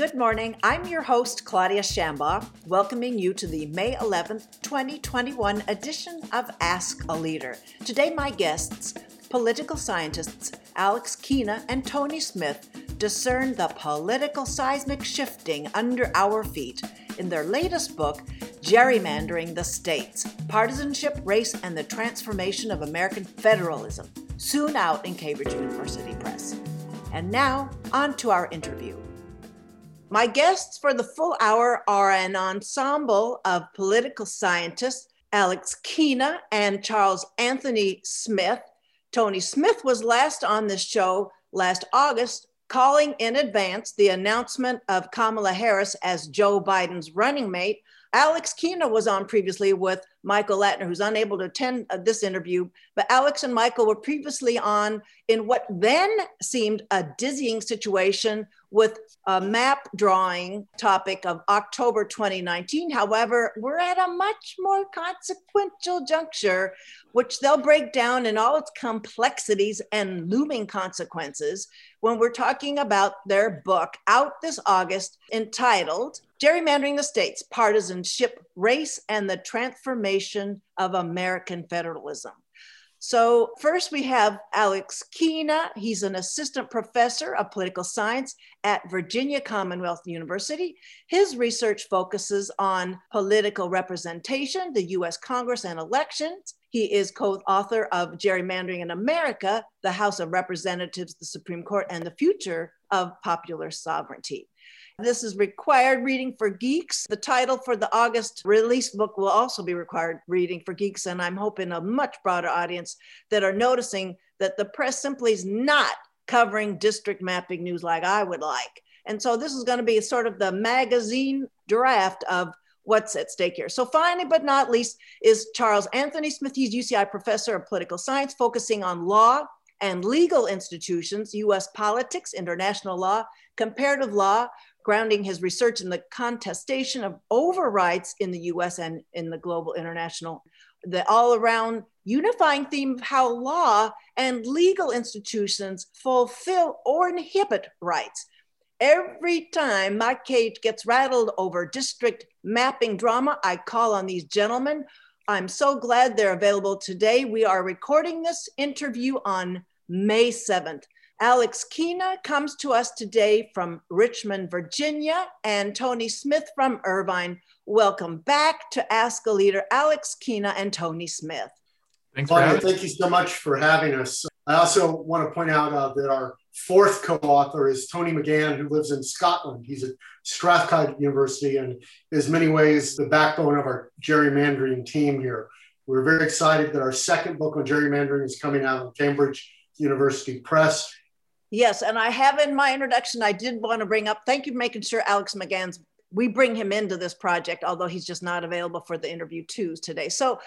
Good morning. I'm your host, Claudia Shambaugh, welcoming you to the May 11th, 2021 edition of Ask a Leader. Today, my guests, political scientists Alex Keena and Tony Smith, discern the political seismic shifting under our feet in their latest book, Gerrymandering the States Partisanship, Race, and the Transformation of American Federalism, soon out in Cambridge University Press. And now, on to our interview. My guests for the full hour are an ensemble of political scientists Alex Keena and Charles Anthony Smith. Tony Smith was last on this show last August, calling in advance the announcement of Kamala Harris as Joe Biden's running mate. Alex Keena was on previously with Michael Latner, who's unable to attend uh, this interview. But Alex and Michael were previously on in what then seemed a dizzying situation with a map drawing topic of October 2019. However, we're at a much more consequential juncture, which they'll break down in all its complexities and looming consequences when we're talking about their book out this August entitled Gerrymandering the States Partisanship, Race, and the Transformation of American Federalism. So, first we have Alex Keena. He's an assistant professor of political science at Virginia Commonwealth University. His research focuses on political representation, the US Congress, and elections. He is co author of Gerrymandering in America, the House of Representatives, the Supreme Court, and the Future of Popular Sovereignty. This is required reading for geeks. The title for the August release book will also be required reading for geeks. And I'm hoping a much broader audience that are noticing that the press simply is not covering district mapping news like I would like. And so this is going to be sort of the magazine draft of what's at stake here. So finally, but not least, is Charles Anthony Smith. He's UCI professor of political science, focusing on law and legal institutions, US politics, international law, comparative law, grounding his research in the contestation of overrights in the US and in the global international, the all around unifying theme of how law and legal institutions fulfill or inhibit rights. Every time my cage gets rattled over district mapping drama, I call on these gentlemen. I'm so glad they're available today. We are recording this interview on May 7th. Alex Keena comes to us today from Richmond, Virginia, and Tony Smith from Irvine. Welcome back to Ask a Leader, Alex Keena and Tony Smith. Thanks Claudia, thank you so much for having us. I also want to point out uh, that our fourth co-author is Tony McGann, who lives in Scotland. He's at Strathclyde University and is many ways the backbone of our gerrymandering team here. We're very excited that our second book on gerrymandering is coming out of Cambridge University Press. Yes, and I have in my introduction, I did want to bring up, thank you for making sure Alex McGann's, we bring him into this project, although he's just not available for the interview twos today. So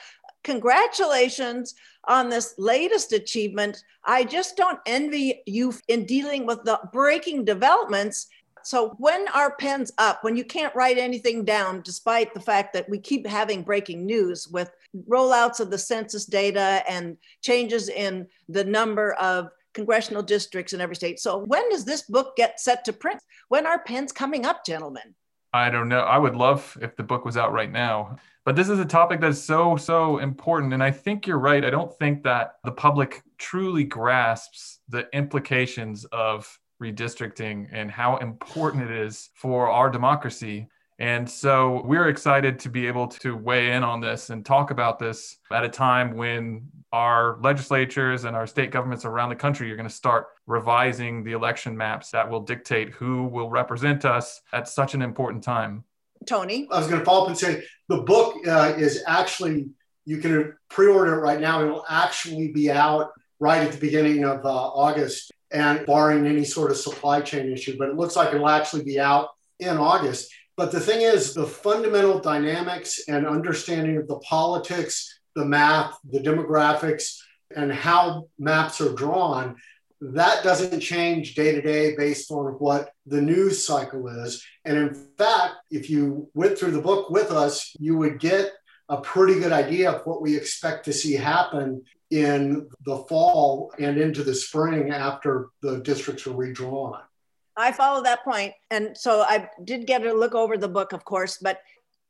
congratulations on this latest achievement. I just don't envy you in dealing with the breaking developments. So when our pen's up, when you can't write anything down, despite the fact that we keep having breaking news with rollouts of the census data and changes in the number of congressional districts in every state. So when does this book get set to print? When are pens coming up, gentlemen? I don't know. I would love if the book was out right now. But this is a topic that's so, so important. And I think you're right. I don't think that the public truly grasps the implications of redistricting and how important it is for our democracy. And so we're excited to be able to weigh in on this and talk about this at a time when our legislatures and our state governments around the country are going to start revising the election maps that will dictate who will represent us at such an important time. Tony? I was going to follow up and say the book uh, is actually, you can pre order it right now. It'll actually be out right at the beginning of uh, August and barring any sort of supply chain issue, but it looks like it'll actually be out in August. But the thing is, the fundamental dynamics and understanding of the politics, the math, the demographics, and how maps are drawn, that doesn't change day to day based on what the news cycle is. And in fact, if you went through the book with us, you would get a pretty good idea of what we expect to see happen in the fall and into the spring after the districts are redrawn. I follow that point. And so I did get a look over the book, of course, but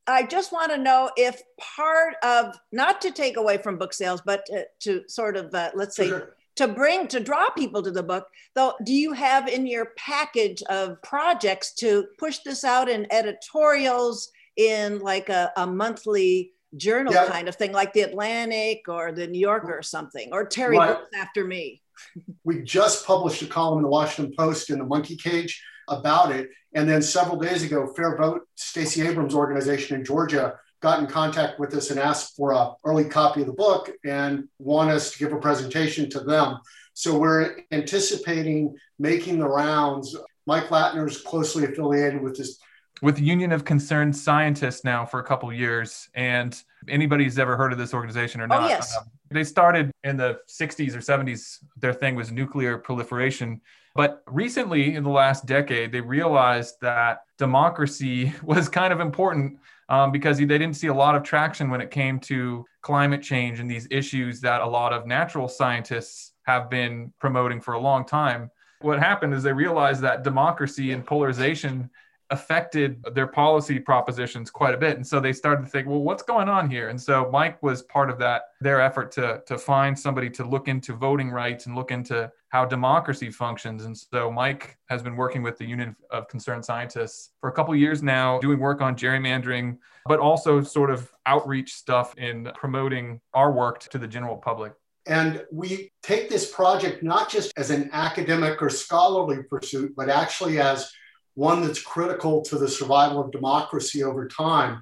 I just want to know if part of, not to take away from book sales, but to, to sort of, uh, let's say, sure. to bring, to draw people to the book, though, do you have in your package of projects to push this out in editorials in like a, a monthly journal yeah. kind of thing, like the Atlantic or the New Yorker or something, or Terry right. After Me? we just published a column in the Washington Post in the Monkey Cage about it. And then several days ago, Fair Vote, Stacey Abrams' organization in Georgia, got in contact with us and asked for an early copy of the book and want us to give a presentation to them. So we're anticipating making the rounds. Mike Latner is closely affiliated with this. With the Union of Concerned Scientists now for a couple years, and anybody who's ever heard of this organization or oh, not, oh, yes. Um, they started in the 60s or 70s. Their thing was nuclear proliferation. But recently, in the last decade, they realized that democracy was kind of important um, because they didn't see a lot of traction when it came to climate change and these issues that a lot of natural scientists have been promoting for a long time. What happened is they realized that democracy and polarization affected their policy propositions quite a bit. And so they started to think, well, what's going on here? And so Mike was part of that, their effort to, to find somebody to look into voting rights and look into how democracy functions. And so Mike has been working with the Union of Concerned Scientists for a couple years now, doing work on gerrymandering, but also sort of outreach stuff in promoting our work to the general public. And we take this project not just as an academic or scholarly pursuit, but actually as one that's critical to the survival of democracy over time.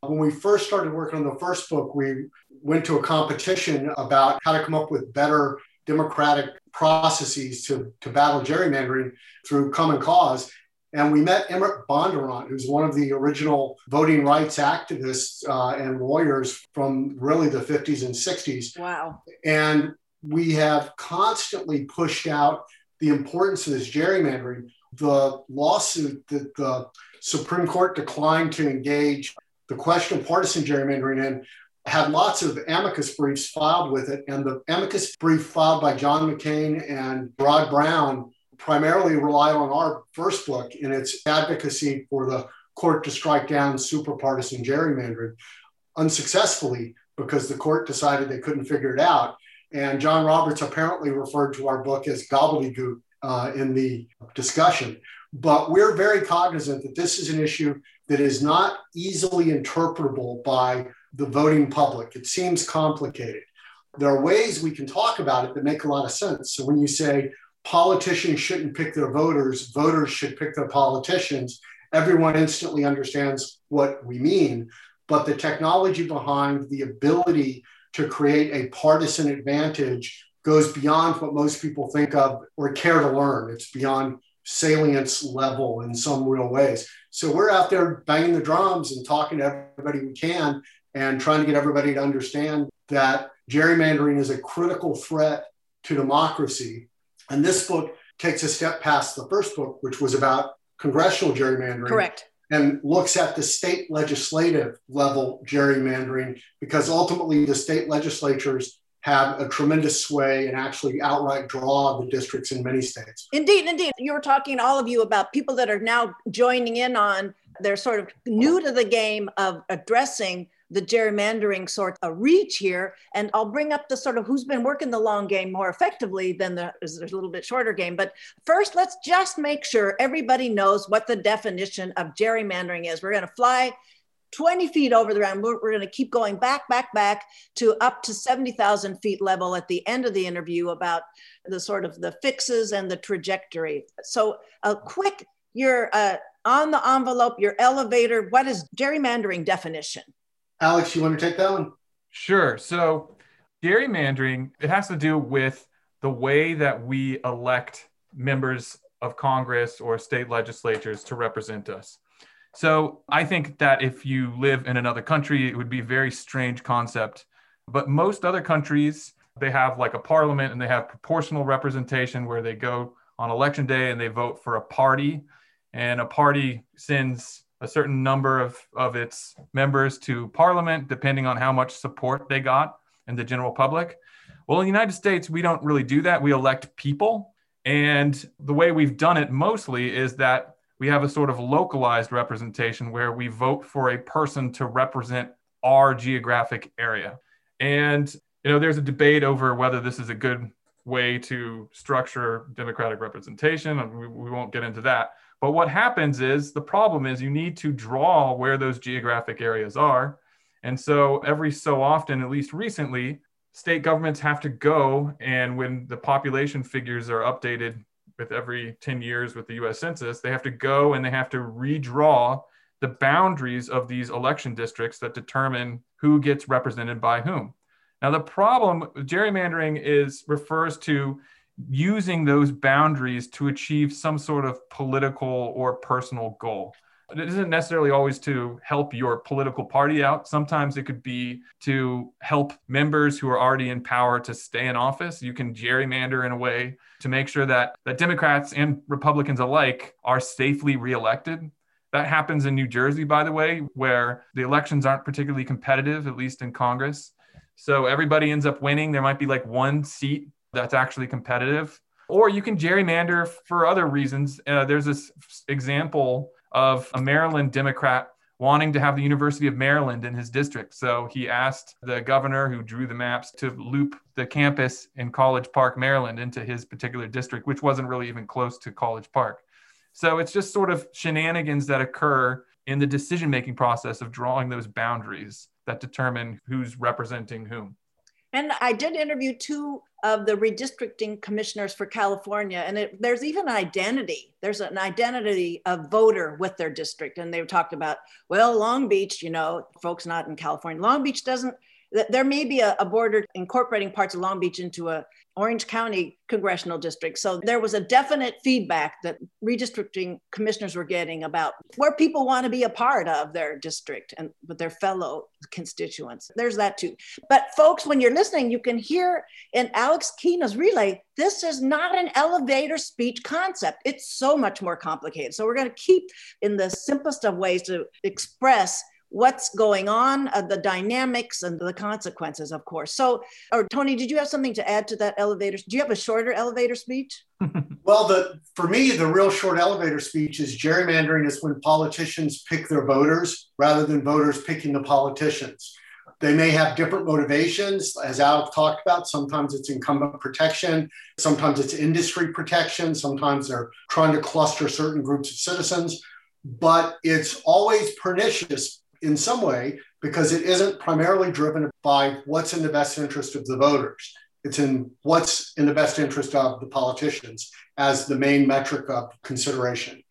When we first started working on the first book, we went to a competition about how to come up with better democratic processes to, to battle gerrymandering through common cause. And we met Emmett Bondurant, who's one of the original voting rights activists uh, and lawyers from really the 50s and 60s. Wow. And we have constantly pushed out the importance of this gerrymandering the lawsuit that the Supreme Court declined to engage the question of partisan gerrymandering in had lots of amicus briefs filed with it. And the amicus brief filed by John McCain and Rod Brown primarily relied on our first book in its advocacy for the court to strike down super partisan gerrymandering unsuccessfully because the court decided they couldn't figure it out. And John Roberts apparently referred to our book as gobbledygook uh, in the discussion. But we're very cognizant that this is an issue that is not easily interpretable by the voting public. It seems complicated. There are ways we can talk about it that make a lot of sense. So when you say politicians shouldn't pick their voters, voters should pick their politicians, everyone instantly understands what we mean. But the technology behind the ability to create a partisan advantage goes beyond what most people think of or care to learn. It's beyond salience level in some real ways. So we're out there banging the drums and talking to everybody we can and trying to get everybody to understand that gerrymandering is a critical threat to democracy. And this book takes a step past the first book, which was about congressional gerrymandering. Correct. And looks at the state legislative level gerrymandering because ultimately the state legislatures have a tremendous sway and actually outright draw the districts in many states. Indeed, indeed. You were talking, all of you, about people that are now joining in on, they're sort of new to the game of addressing the gerrymandering sort of reach here. And I'll bring up the sort of who's been working the long game more effectively than the, a little bit shorter game. But first, let's just make sure everybody knows what the definition of gerrymandering is. We're going to fly 20 feet over the ground. We're, we're going to keep going back, back, back to up to 70,000 feet level at the end of the interview about the sort of the fixes and the trajectory. So a quick, your uh, on the envelope, your elevator, what is gerrymandering definition? Alex, you want to take that one? Sure. So gerrymandering, it has to do with the way that we elect members of Congress or state legislatures to represent us. So I think that if you live in another country, it would be a very strange concept. But most other countries, they have like a parliament and they have proportional representation where they go on election day and they vote for a party. And a party sends a certain number of, of its members to parliament, depending on how much support they got in the general public. Well, in the United States, we don't really do that. We elect people. And the way we've done it mostly is that we have a sort of localized representation where we vote for a person to represent our geographic area. And you know, there's a debate over whether this is a good way to structure democratic representation, we, we won't get into that. But what happens is the problem is you need to draw where those geographic areas are. And so every so often, at least recently, state governments have to go and when the population figures are updated with every 10 years with the US Census, they have to go and they have to redraw the boundaries of these election districts that determine who gets represented by whom. Now the problem gerrymandering is refers to using those boundaries to achieve some sort of political or personal goal it isn't necessarily always to help your political party out. Sometimes it could be to help members who are already in power to stay in office. You can gerrymander in a way to make sure that, that Democrats and Republicans alike are safely reelected. That happens in New Jersey, by the way, where the elections aren't particularly competitive, at least in Congress. So everybody ends up winning. There might be like one seat that's actually competitive. Or you can gerrymander for other reasons. Uh, there's this example of a Maryland Democrat wanting to have the University of Maryland in his district. So he asked the governor who drew the maps to loop the campus in College Park, Maryland into his particular district, which wasn't really even close to College Park. So it's just sort of shenanigans that occur in the decision making process of drawing those boundaries that determine who's representing whom. And I did interview two of the redistricting commissioners for California, and it, there's even identity. There's an identity of voter with their district, and they've talked about, well, Long Beach, you know, folks not in California, Long Beach doesn't. There may be a, a border incorporating parts of Long Beach into a Orange County congressional district. So there was a definite feedback that redistricting commissioners were getting about where people want to be a part of their district and with their fellow constituents. There's that too. But folks, when you're listening, you can hear in Alex Keena's relay, this is not an elevator speech concept. It's so much more complicated. So we're going to keep in the simplest of ways to express what's going on, uh, the dynamics, and the consequences, of course. So, or Tony, did you have something to add to that elevator? Do you have a shorter elevator speech? well, the for me, the real short elevator speech is gerrymandering is when politicians pick their voters rather than voters picking the politicians. They may have different motivations, as Alex talked about. Sometimes it's incumbent protection, sometimes it's industry protection, sometimes they're trying to cluster certain groups of citizens. But it's always pernicious in some way because it isn't primarily driven by what's in the best interest of the voters. It's in what's in the best interest of the politicians as the main metric of consideration.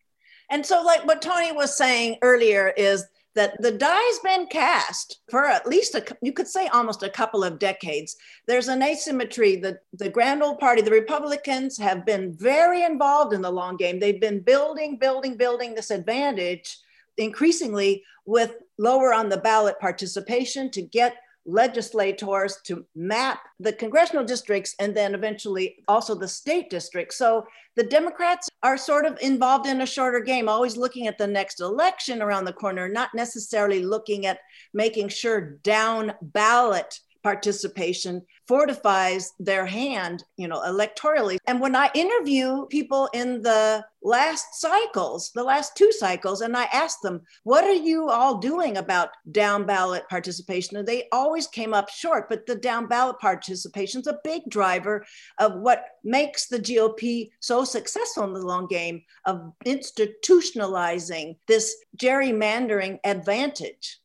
And so, like what Tony was saying earlier, is that the die's been cast for at least a you could say almost a couple of decades there's an asymmetry that the grand old party the republicans have been very involved in the long game they've been building building building this advantage increasingly with lower on the ballot participation to get legislators to map the congressional districts and then eventually also the state districts. So the Democrats are sort of involved in a shorter game, always looking at the next election around the corner, not necessarily looking at making sure down ballot participation fortifies their hand, you know, electorally. And when I interview people in the last cycles, the last two cycles, and I ask them, what are you all doing about down ballot participation? And they always came up short, but the down ballot participation is a big driver of what makes the GOP so successful in the long game of institutionalizing this gerrymandering advantage.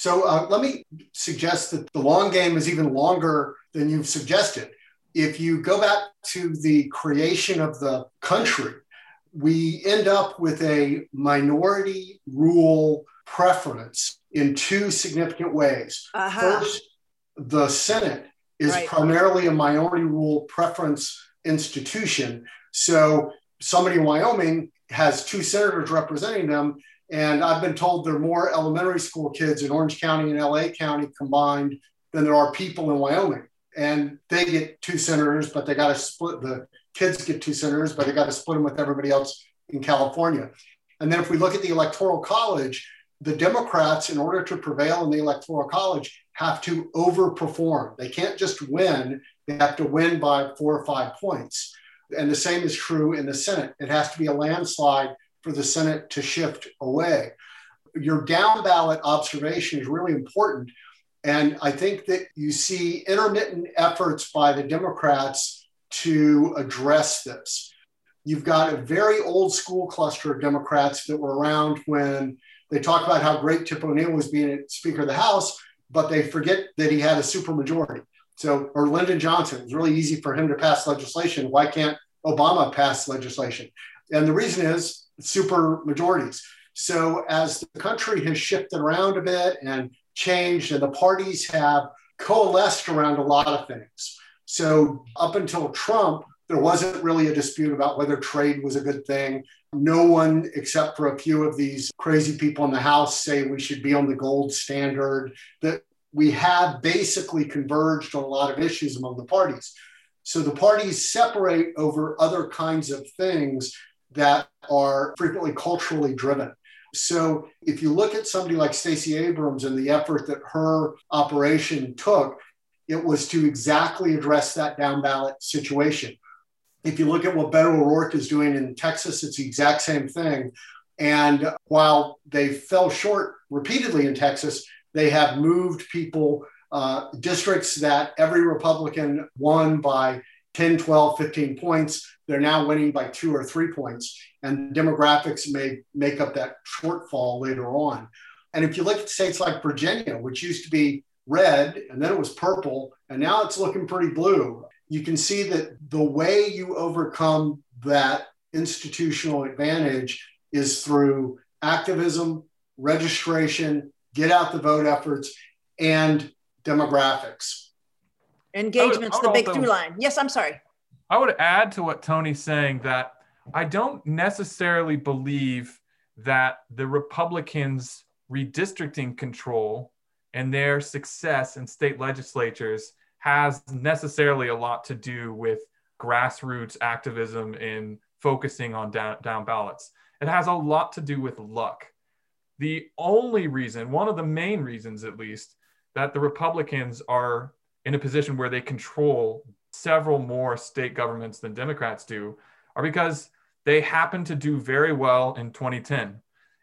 So uh, let me suggest that the long game is even longer than you've suggested. If you go back to the creation of the country, we end up with a minority rule preference in two significant ways. Uh-huh. First, the Senate is right. primarily a minority rule preference institution. So somebody in Wyoming has two senators representing them, and I've been told there are more elementary school kids in Orange County and LA County combined than there are people in Wyoming. And they get two senators, but they got to split the kids get two senators, but they got to split them with everybody else in California. And then if we look at the Electoral College, the Democrats, in order to prevail in the Electoral College, have to overperform. They can't just win, they have to win by four or five points. And the same is true in the Senate. It has to be a landslide for the Senate to shift away. Your down ballot observation is really important. And I think that you see intermittent efforts by the Democrats to address this. You've got a very old school cluster of Democrats that were around when they talk about how great Tip O'Neill was being Speaker of the House, but they forget that he had a supermajority. So, or Lyndon Johnson, it's really easy for him to pass legislation. Why can't Obama pass legislation? And the reason is super majorities. So, as the country has shifted around a bit and changed, and the parties have coalesced around a lot of things. So, up until Trump, there wasn't really a dispute about whether trade was a good thing. No one, except for a few of these crazy people in the House, say we should be on the gold standard. That we have basically converged on a lot of issues among the parties. So the parties separate over other kinds of things that are frequently culturally driven. So if you look at somebody like Stacey Abrams and the effort that her operation took, it was to exactly address that down ballot situation. If you look at what Beto O'Rourke is doing in Texas, it's the exact same thing. And while they fell short repeatedly in Texas, they have moved people, uh, districts that every Republican won by 10, 12, 15 points. They're now winning by two or three points. And demographics may make up that shortfall later on. And if you look at states like Virginia, which used to be red and then it was purple, and now it's looking pretty blue, you can see that the way you overcome that institutional advantage is through activism, registration, get out the vote efforts, and demographics. Engagement's the big through line. Yes, I'm sorry. I would add to what Tony's saying that I don't necessarily believe that the Republicans' redistricting control and their success in state legislatures has necessarily a lot to do with grassroots activism in focusing on down, down ballots. It has a lot to do with luck. The only reason, one of the main reasons at least, that the Republicans are in a position where they control several more state governments than Democrats do are because they happen to do very well in 2010.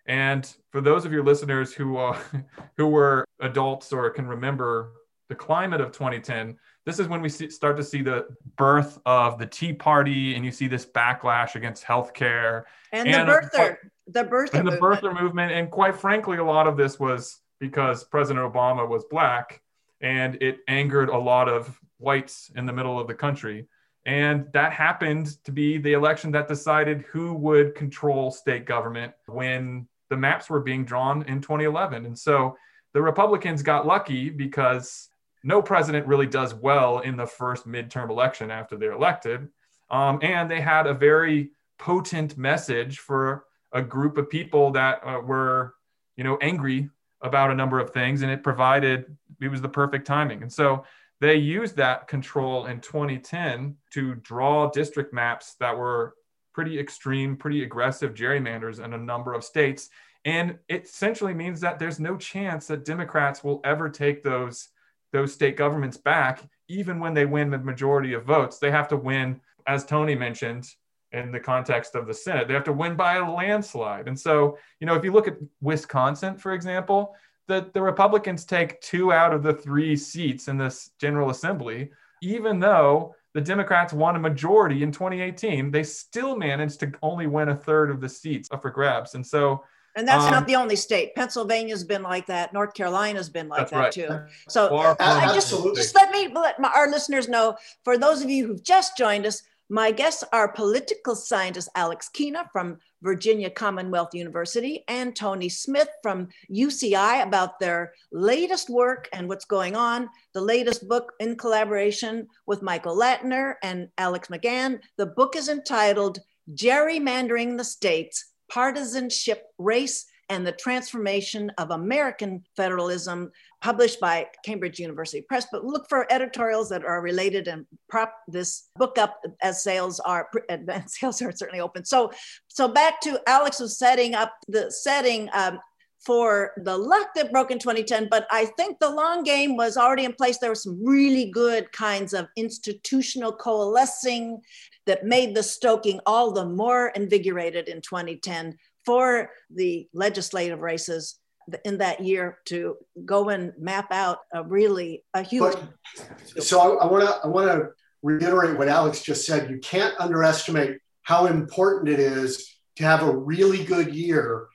And for those of your listeners who uh, who were adults or can remember the climate of 2010, this is when we see, start to see the birth of the Tea Party, and you see this backlash against healthcare and, and the birther, the birther, and the birther movement. And quite frankly, a lot of this was because President Obama was black, and it angered a lot of whites in the middle of the country. And that happened to be the election that decided who would control state government when the maps were being drawn in 2011. And so the Republicans got lucky because no president really does well in the first midterm election after they're elected. Um, and they had a very potent message for a group of people that uh, were, you know, angry about a number of things, and it provided it was the perfect timing. And so they used that control in 2010 to draw district maps that were pretty extreme, pretty aggressive gerrymanders in a number of states. And it essentially means that there's no chance that Democrats will ever take those those state governments back, even when they win the majority of votes. They have to win, as Tony mentioned, in the context of the Senate. They have to win by a landslide. And so, you know, if you look at Wisconsin, for example, the, the Republicans take two out of the three seats in this General Assembly, even though the Democrats won a majority in 2018, they still managed to only win a third of the seats up for grabs. And so, and that's um, not the only state. Pennsylvania's been like that. North Carolina's been like that right. too. So uh, I just, just let me let my, our listeners know, for those of you who've just joined us, my guests are political scientist Alex Keena from Virginia Commonwealth University and Tony Smith from UCI about their latest work and what's going on. The latest book in collaboration with Michael Latner and Alex McGann. The book is entitled Gerrymandering the States Partisanship, Race, and the Transformation of American Federalism, published by Cambridge University Press. But look for editorials that are related and prop this book up as sales are advanced sales are certainly open. So, so back to Alex was setting up the setting um, for the luck that broke in 2010, but I think the long game was already in place. There were some really good kinds of institutional coalescing that made the stoking all the more invigorated in 2010 for the legislative races in that year to go and map out a really a huge. But, so I want to I want to reiterate what Alex just said. You can't underestimate how important it is to have a really good year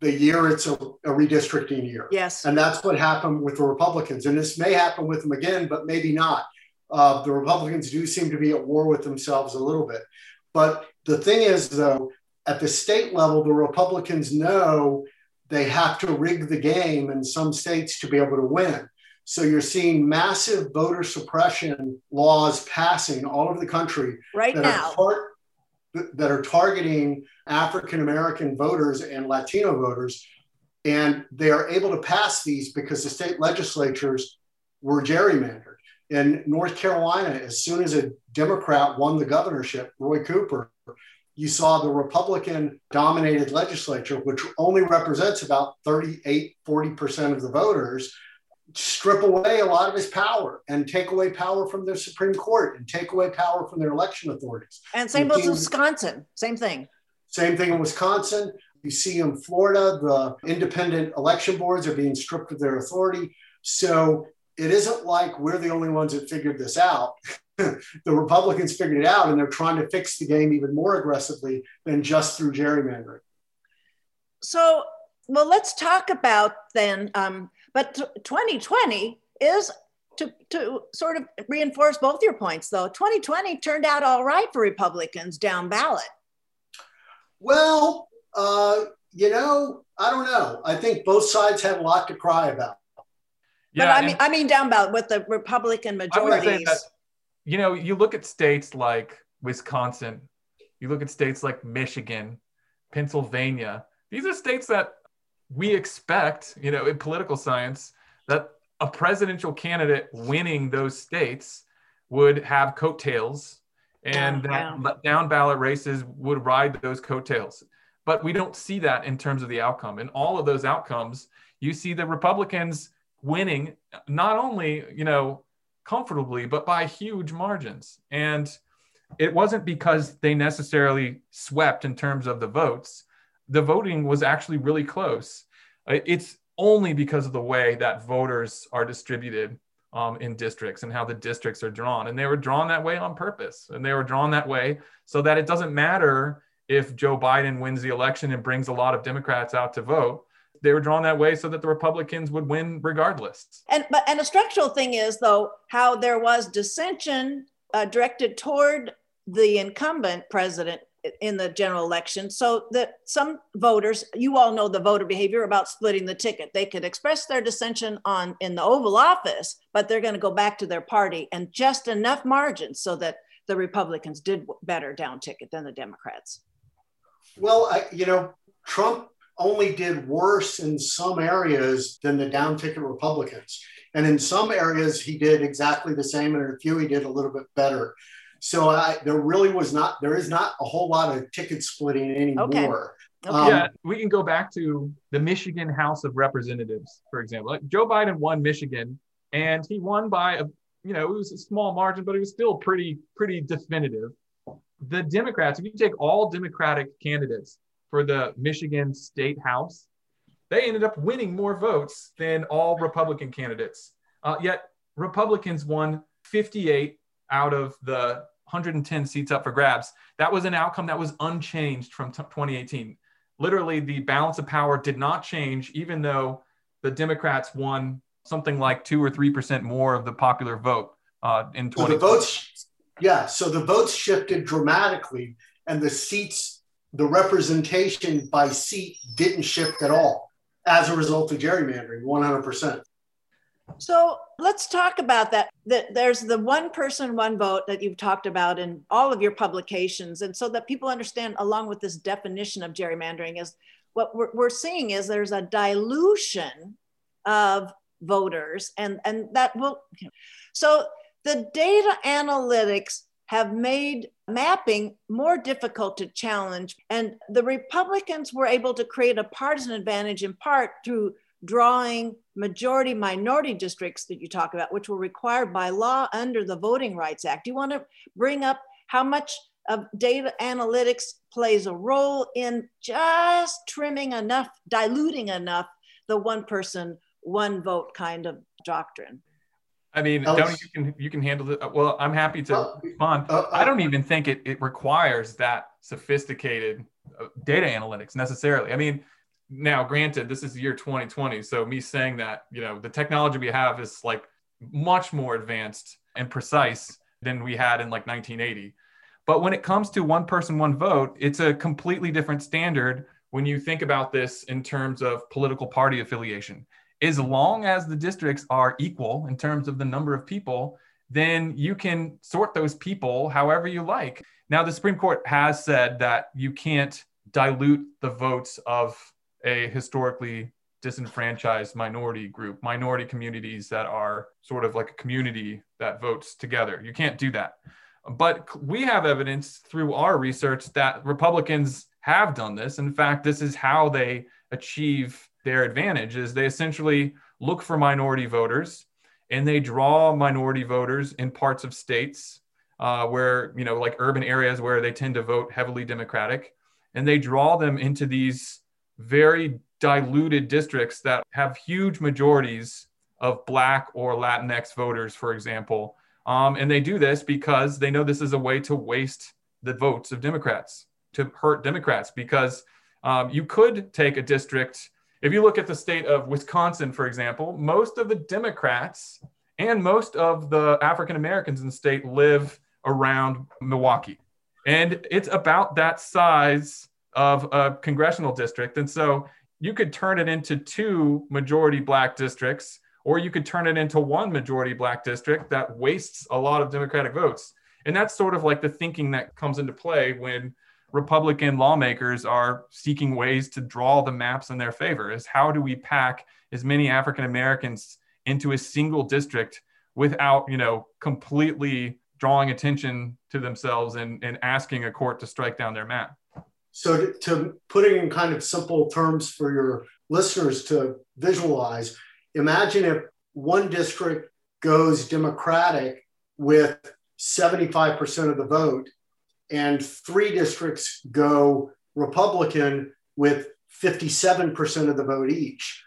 the year it's a, a, redistricting year. Yes. And that's what happened with the Republicans. And this may happen with them again, but maybe not. Uh, the Republicans do seem to be at war with themselves a little bit. But the thing is, though, at the state level, the Republicans know they have to rig the game in some states to be able to win. So you're seeing massive voter suppression laws passing all over the country right now. Are that are targeting African American voters and Latino voters. And they are able to pass these because the state legislatures were gerrymandered. In North Carolina, as soon as a Democrat won the governorship, Roy Cooper, you saw the Republican dominated legislature, which only represents about 38, 40% of the voters, strip away a lot of his power and take away power from the Supreme Court and take away power from their election authorities. And same with Wisconsin, same thing. Same thing in Wisconsin. You see in Florida, the independent election boards are being stripped of their authority. So it isn't like we're the only ones that figured this out. the Republicans figured it out and they're trying to fix the game even more aggressively than just through gerrymandering. So, well, let's talk about then um, but 2020 is to, to sort of reinforce both your points, though. 2020 turned out all right for Republicans down ballot. Well, uh, you know, I don't know. I think both sides have a lot to cry about. Yeah, but I mean, I mean down ballot with the Republican majorities. You know, you look at states like Wisconsin, you look at states like Michigan, Pennsylvania. These are states that we expect, you know, in political science, that a presidential candidate winning those states would have coattails and yeah, that down ballot races would ride those coattails. But we don't see that in terms of the outcome. In all of those outcomes, you see the Republicans winning not only, you know, comfortably, but by huge margins. And it wasn't because they necessarily swept in terms of the votes the voting was actually really close. Uh, it's only because of the way that voters are distributed um, in districts and how the districts are drawn. And they were drawn that way on purpose. And they were drawn that way so that it doesn't matter if Joe Biden wins the election and brings a lot of Democrats out to vote. They were drawn that way so that the Republicans would win regardless. And but and a structural thing is though how there was dissension uh, directed toward the incumbent president in the general election so that some voters you all know the voter behavior about splitting the ticket they could express their dissension on in the oval office but they're going to go back to their party and just enough margin so that the republicans did better down ticket than the democrats well I, you know trump only did worse in some areas than the down ticket republicans and in some areas he did exactly the same and in a few he did a little bit better so I, there really was not, there is not a whole lot of ticket splitting anymore. Okay. Okay. Um, yeah, we can go back to the Michigan House of Representatives, for example. Like Joe Biden won Michigan, and he won by a, you know, it was a small margin, but it was still pretty, pretty definitive. The Democrats, if you take all Democratic candidates for the Michigan State House, they ended up winning more votes than all Republican candidates. Uh, yet Republicans won 58 out of the 110 seats up for grabs. That was an outcome that was unchanged from t- 2018. Literally, the balance of power did not change, even though the Democrats won something like two or three percent more of the popular vote uh, in 20. So the votes, yeah. So the votes shifted dramatically, and the seats, the representation by seat didn't shift at all as a result of gerrymandering, 100 percent. So let's talk about that. That there's the one person, one vote that you've talked about in all of your publications, and so that people understand, along with this definition of gerrymandering, is what we're, we're seeing is there's a dilution of voters, and and that will. So the data analytics have made mapping more difficult to challenge, and the Republicans were able to create a partisan advantage in part through drawing majority minority districts that you talk about, which were required by law under the Voting Rights Act. Do you want to bring up how much of data analytics plays a role in just trimming enough, diluting enough the one person, one vote kind of doctrine. I mean, Tony, you can you can handle it. Well, I'm happy to uh, respond. Uh, uh, I don't even think it, it requires that sophisticated uh, data analytics necessarily. I mean, now granted, this is the year 2020, so me saying that, you know, the technology we have is like much more advanced and precise than we had in like 1980. But when it comes to one person, one vote, it's a completely different standard when you think about this in terms of political party affiliation. As long as the districts are equal in terms of the number of people, then you can sort those people however you like. Now, the Supreme Court has said that you can't dilute the votes of a historically disenfranchised minority group, minority communities that are sort of like a community that votes together. You can't do that. But we have evidence through our research that Republicans have done this. In fact, this is how they achieve their advantage is they essentially look for minority voters and they draw minority voters in parts of states uh, where, you know, like urban areas where they tend to vote heavily Democratic. And they draw them into these very diluted districts that have huge majorities of Black or Latinx voters, for example. Um, and they do this because they know this is a way to waste the votes of Democrats, to hurt Democrats, because um, you could take a district. If you look at the state of Wisconsin, for example, most of the Democrats and most of the African Americans in the state live around Milwaukee. And it's about that size of a congressional district. And so you could turn it into two majority black districts, or you could turn it into one majority black district that wastes a lot of Democratic votes. And that's sort of like the thinking that comes into play when Republican lawmakers are seeking ways to draw the maps in their favor is how do we pack as many African Americans into a single district without, you know, completely drawing attention to themselves and, and asking a court to strike down their map. So to, to put it in kind of simple terms for your listeners to visualize, imagine if one district goes Democratic with 75% of the vote and three districts go Republican with 57% of the vote each.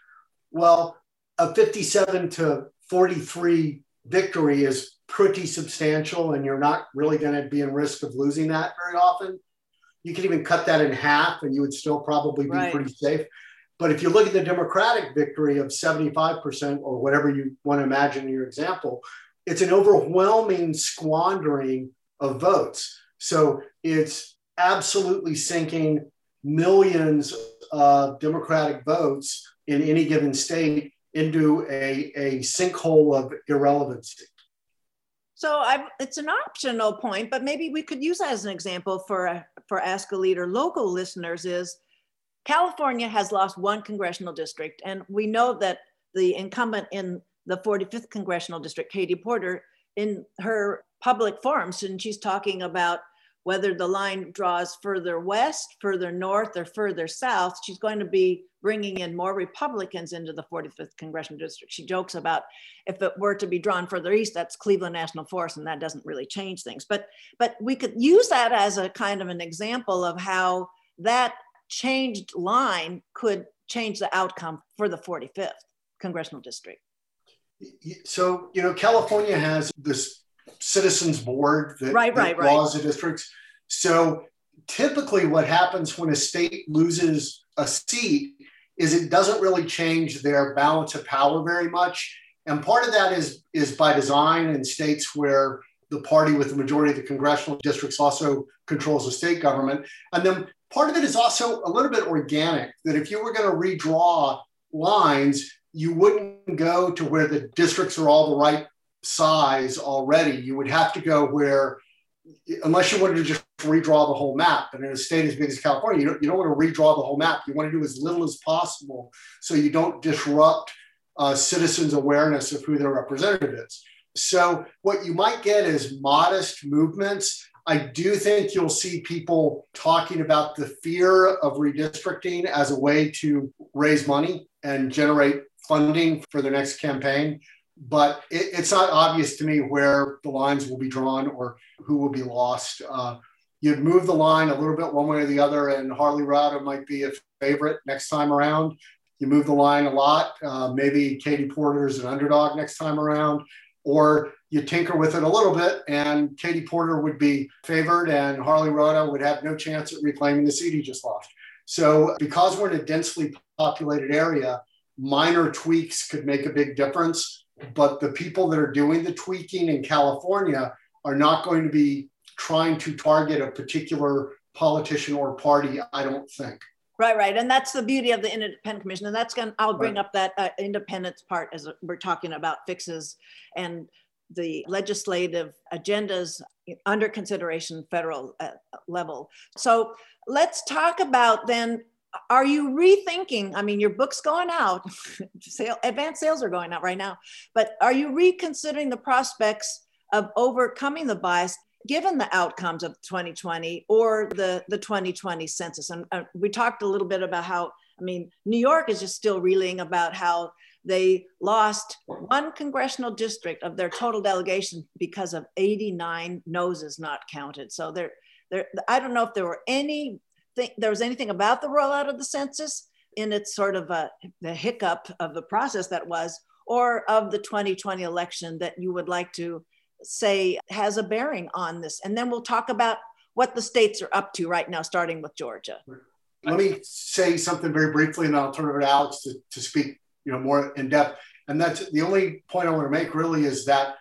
Well, a 57 to 43 victory is pretty substantial, and you're not really going to be in risk of losing that very often. You could even cut that in half and you would still probably be right. pretty safe. But if you look at the Democratic victory of 75% or whatever you want to imagine in your example, it's an overwhelming squandering of votes. So it's absolutely sinking millions of Democratic votes in any given state into a, a sinkhole of irrelevancy. So I, it's an optional point, but maybe we could use that as an example for for Ask a Leader local listeners is California has lost one congressional district. And we know that the incumbent in the 45th congressional district, Katie Porter, in her public forums, and she's talking about whether the line draws further west, further north, or further south, she's going to be bringing in more Republicans into the 45th congressional district. She jokes about if it were to be drawn further east, that's Cleveland National Forest, and that doesn't really change things. But but we could use that as a kind of an example of how that changed line could change the outcome for the 45th congressional district. So you know, California has this citizens board that, right, right, right. laws the districts. So typically what happens when a state loses a seat is it doesn't really change their balance of power very much. And part of that is, is by design in states where the party with the majority of the congressional districts also controls the state government. And then part of it is also a little bit organic that if you were going to redraw lines, you wouldn't go to where the districts are all the right size already. You would have to go where, unless you wanted to just redraw the whole map, and in a state as big as California, you don't, you don't want to redraw the whole map. You want to do as little as possible so you don't disrupt uh, citizens' awareness of who their representative is. So, what you might get is modest movements. I do think you'll see people talking about the fear of redistricting as a way to raise money and generate funding for their next campaign but it, it's not obvious to me where the lines will be drawn or who will be lost. Uh, you'd move the line a little bit one way or the other, and Harley Rouda might be a favorite next time around. You move the line a lot. Uh, maybe Katie Porter is an underdog next time around, or you tinker with it a little bit, and Katie Porter would be favored, and Harley Rouda would have no chance at reclaiming the seat he just lost. So, because we're in a densely populated area, minor tweaks could make a big difference. But the people that are doing the tweaking in California are not going to be trying to target a particular politician or party, I don't think. Right, right, and that's the beauty of the independent commission, and that's going. to I'll bring right. up that uh, independence part as we're talking about fixes and the legislative agendas under consideration federal uh, level. So let's talk about then. Are you rethinking? I mean, your book's going out, sale, advanced sales are going out right now, but are you reconsidering the prospects of overcoming the bias given the outcomes of 2020 or the, the 2020 census. And uh, we talked a little bit about how, I mean, New York is just still reeling about how they lost one congressional district of their total delegation because of 89 noses not counted. So there, there, I don't know if there were any, there was anything about the rollout of the census in its sort of a, the hiccup of the process that was, or of the 2020 election that you would like to say has a bearing on this. And then we'll talk about what the states are up to right now, starting with Georgia. Let me say something very briefly, and I'll turn it over to Alex to, to speak, you know, more in depth. And that's the only point I want to make really is that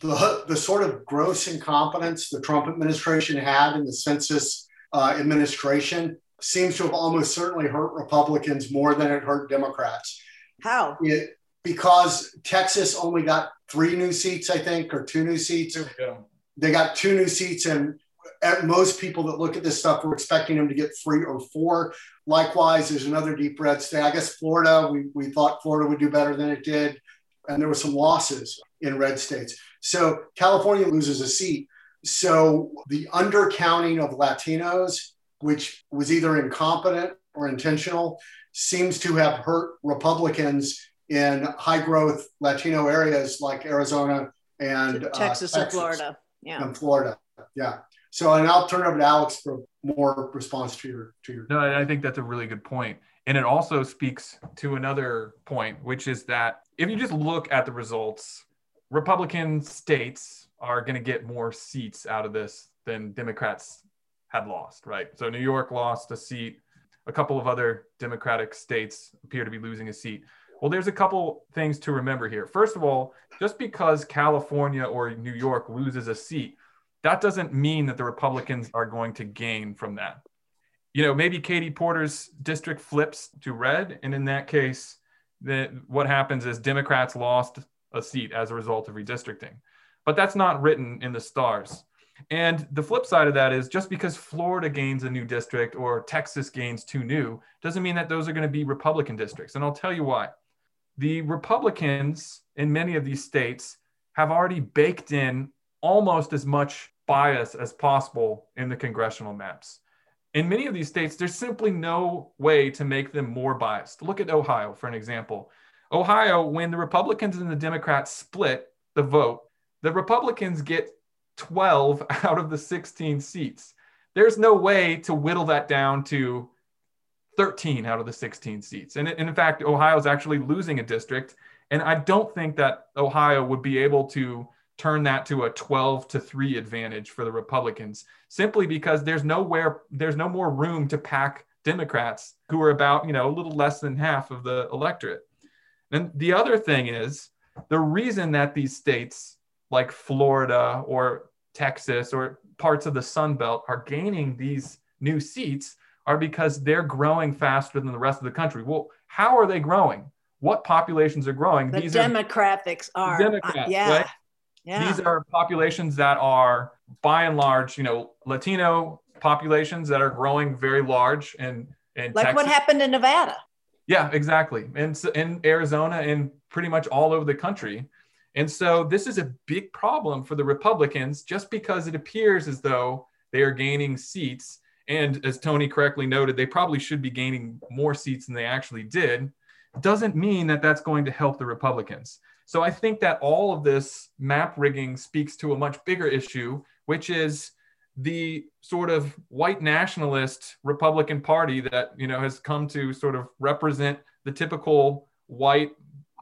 the, the sort of gross incompetence the Trump administration had in the census uh, administration seems to have almost certainly hurt Republicans more than it hurt Democrats. How? It, because Texas only got three new seats, I think, or two new seats. Yeah. They got two new seats, and most people that look at this stuff were expecting them to get three or four. Likewise, there's another deep red state. I guess Florida, we, we thought Florida would do better than it did. And there were some losses in red states. So California loses a seat. So the undercounting of Latinos, which was either incompetent or intentional, seems to have hurt Republicans in high growth Latino areas like Arizona and Texas, uh, Texas and Florida. Yeah. And Florida. Yeah. So, and I'll turn it over to Alex for more response to your to your. No, I think that's a really good point, and it also speaks to another point, which is that if you just look at the results, Republican states are going to get more seats out of this than Democrats had lost, right? So New York lost a seat. A couple of other Democratic states appear to be losing a seat. Well, there's a couple things to remember here. First of all, just because California or New York loses a seat, that doesn't mean that the Republicans are going to gain from that. You know, maybe Katie Porter's district flips to red, and in that case, the, what happens is Democrats lost a seat as a result of redistricting. But that's not written in the stars. And the flip side of that is just because Florida gains a new district or Texas gains two new doesn't mean that those are going to be Republican districts. And I'll tell you why the Republicans in many of these states have already baked in almost as much bias as possible in the congressional maps. In many of these states, there's simply no way to make them more biased. Look at Ohio, for an example. Ohio, when the Republicans and the Democrats split the vote, the Republicans get 12 out of the 16 seats. There's no way to whittle that down to 13 out of the 16 seats. And in fact, Ohio is actually losing a district. And I don't think that Ohio would be able to turn that to a 12 to 3 advantage for the Republicans simply because there's nowhere there's no more room to pack Democrats who are about, you know, a little less than half of the electorate. And the other thing is the reason that these states like Florida or Texas or parts of the Sun Belt are gaining these new seats are because they're growing faster than the rest of the country. Well, how are they growing? What populations are growing? The These demographics are, are Democrats, uh, yeah. Right? yeah. These are populations that are by and large, you know, Latino populations that are growing very large and and like Texas. what happened in Nevada. Yeah, exactly. And in Arizona and pretty much all over the country. And so this is a big problem for the Republicans just because it appears as though they are gaining seats and as Tony correctly noted, they probably should be gaining more seats than they actually did, doesn't mean that that's going to help the Republicans. So I think that all of this map rigging speaks to a much bigger issue, which is the sort of white nationalist Republican Party that you know has come to sort of represent the typical white,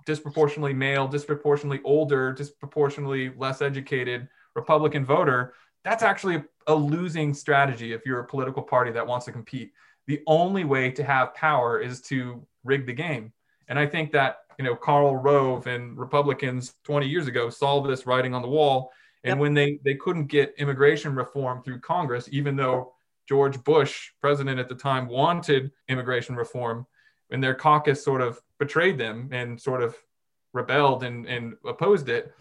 disproportionately male, disproportionately older, disproportionately less educated Republican voter, that's actually a losing strategy if you're a political party that wants to compete. The only way to have power is to rig the game. And I think that, you know, Karl Rove and Republicans 20 years ago saw this writing on the wall. And yep. when they, they couldn't get immigration reform through Congress, even though George Bush, president at the time, wanted immigration reform, and their caucus sort of betrayed them and sort of rebelled and, and opposed it,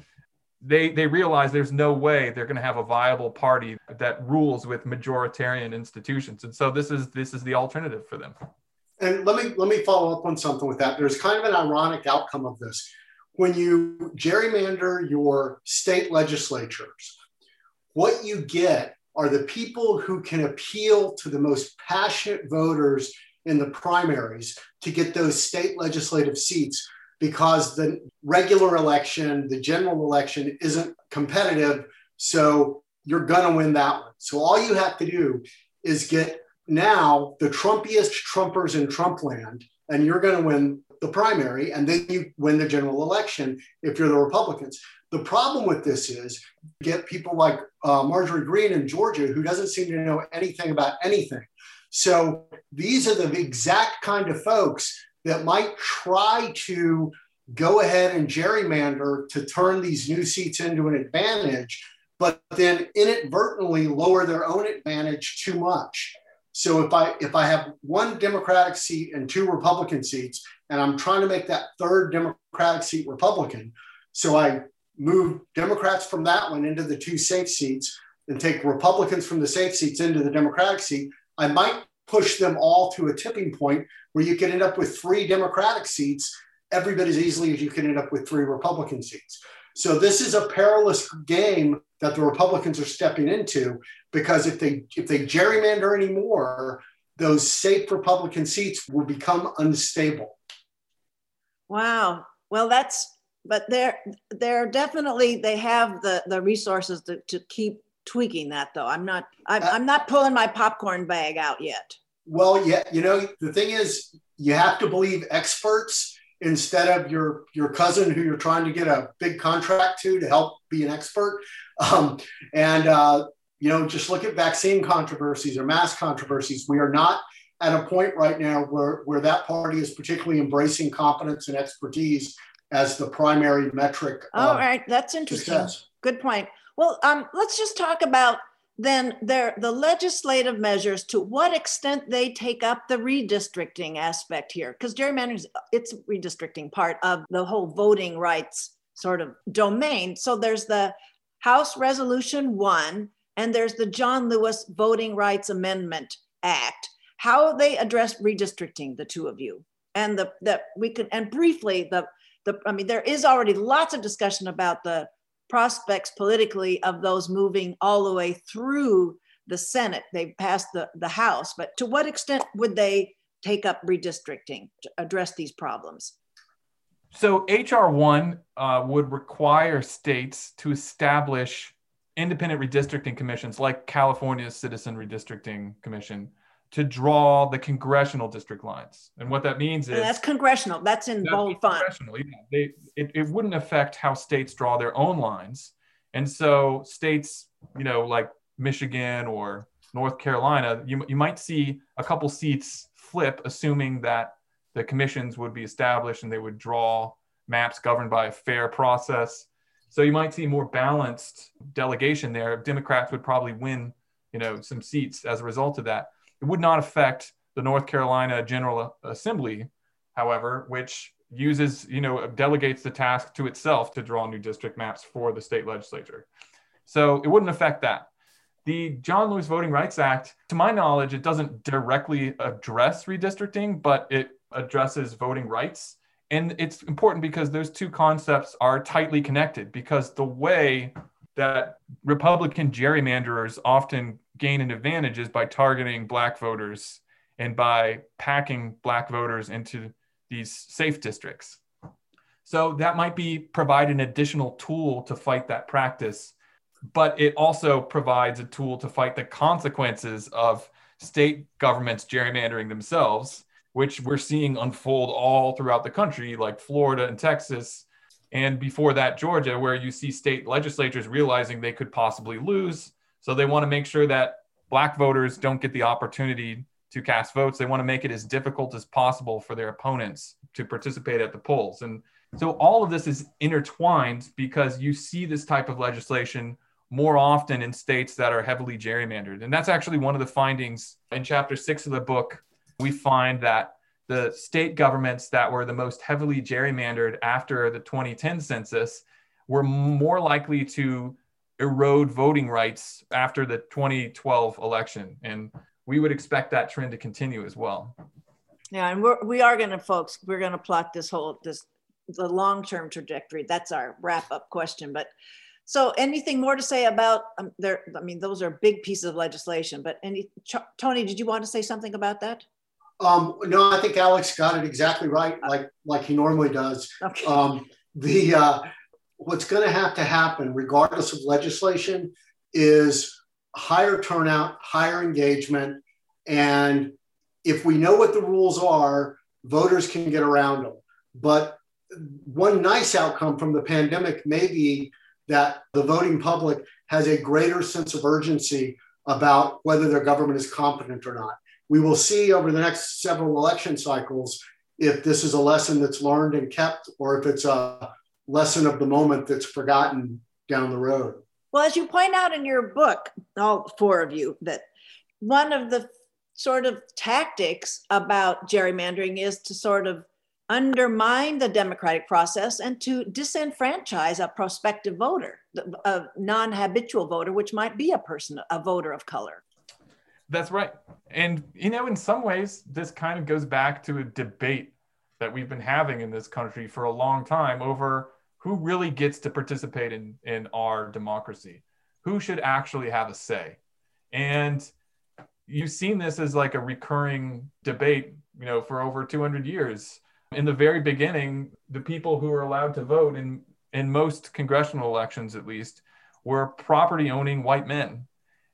they they realize there's no way they're going to have a viable party that rules with majoritarian institutions. And so this is this is the alternative for them. And let me let me follow up on something with that. There's kind of an ironic outcome of this. When you gerrymander your state legislatures what you get are the people who can appeal to the most passionate voters in the primaries to get those state legislative seats because the regular election, the general election isn't competitive. So you're going to win that one. So all you have to do is get now the Trumpiest Trumpers in Trumpland, and you're going to win the primary, and then you win the general election if you're the Republicans. The problem with this is get people like uh, Marjorie Greene in Georgia, who doesn't seem to know anything about anything. So these are the exact kind of folks that might try to go ahead and gerrymander to turn these new seats into an advantage, but then inadvertently lower their own advantage too much. So if I if I have one Democratic seat and two Republican seats, and I'm trying to make that third Democratic seat Republican, so I move Democrats from that one into the two safe seats and take Republicans from the safe seats into the Democratic seat, I might push them all to a tipping point where you can end up with three Democratic seats every bit as easily as you can end up with three Republican seats. So this is a perilous game that the Republicans are stepping into because if they if they gerrymander anymore, those safe Republican seats will become unstable. Wow. Well, that's but they're they're definitely they have the the resources to, to keep tweaking that though. I'm not I'm, uh, I'm not pulling my popcorn bag out yet. Well, yeah, you know, the thing is, you have to believe experts instead of your your cousin who you're trying to get a big contract to to help be an expert. Um, and uh, you know, just look at vaccine controversies or mass controversies. We are not at a point right now where where that party is particularly embracing competence and expertise as the primary metric. All right, that's interesting. Success. Good point. Well, um, let's just talk about then there the legislative measures to what extent they take up the redistricting aspect here. Because gerrymandering it's redistricting part of the whole voting rights sort of domain. So there's the house resolution 1 and there's the john lewis voting rights amendment act. How they address redistricting the two of you? And the that we can and briefly the the i mean there is already lots of discussion about the prospects politically of those moving all the way through the Senate. They've passed the, the House, but to what extent would they take up redistricting to address these problems? So, H.R. 1 uh, would require states to establish independent redistricting commissions like California's Citizen Redistricting Commission to draw the congressional district lines. And what that means is and that's congressional. That's in bold font. Yeah. They, it, it wouldn't affect how states draw their own lines. And so states, you know, like Michigan or North Carolina, you, you might see a couple seats flip, assuming that the commissions would be established and they would draw maps governed by a fair process. So you might see more balanced delegation there. Democrats would probably win, you know, some seats as a result of that. It would not affect the North Carolina General Assembly, however, which uses, you know, delegates the task to itself to draw new district maps for the state legislature. So it wouldn't affect that. The John Lewis Voting Rights Act, to my knowledge, it doesn't directly address redistricting, but it addresses voting rights. And it's important because those two concepts are tightly connected because the way that Republican gerrymanderers often gain an advantage is by targeting black voters and by packing black voters into these safe districts. So that might be provide an additional tool to fight that practice. but it also provides a tool to fight the consequences of state governments gerrymandering themselves, which we're seeing unfold all throughout the country, like Florida and Texas. And before that, Georgia, where you see state legislatures realizing they could possibly lose. So they want to make sure that Black voters don't get the opportunity to cast votes. They want to make it as difficult as possible for their opponents to participate at the polls. And so all of this is intertwined because you see this type of legislation more often in states that are heavily gerrymandered. And that's actually one of the findings in chapter six of the book. We find that the state governments that were the most heavily gerrymandered after the 2010 census were more likely to erode voting rights after the 2012 election. And we would expect that trend to continue as well. Yeah, and we're, we are going to, folks, we're going to plot this whole, this, the long-term trajectory. That's our wrap-up question. But so anything more to say about um, there? I mean, those are big pieces of legislation, but any, Ch- Tony, did you want to say something about that? Um, no, I think Alex got it exactly right, like like he normally does. Okay. Um, the uh, what's going to have to happen, regardless of legislation, is higher turnout, higher engagement, and if we know what the rules are, voters can get around them. But one nice outcome from the pandemic may be that the voting public has a greater sense of urgency about whether their government is competent or not. We will see over the next several election cycles if this is a lesson that's learned and kept, or if it's a lesson of the moment that's forgotten down the road. Well, as you point out in your book, all four of you, that one of the sort of tactics about gerrymandering is to sort of undermine the democratic process and to disenfranchise a prospective voter, a non habitual voter, which might be a person, a voter of color. That's right. And, you know, in some ways, this kind of goes back to a debate that we've been having in this country for a long time over who really gets to participate in, in our democracy, who should actually have a say. And you've seen this as like a recurring debate, you know, for over 200 years in the very beginning, the people who were allowed to vote in, in most congressional elections, at least, were property owning white men.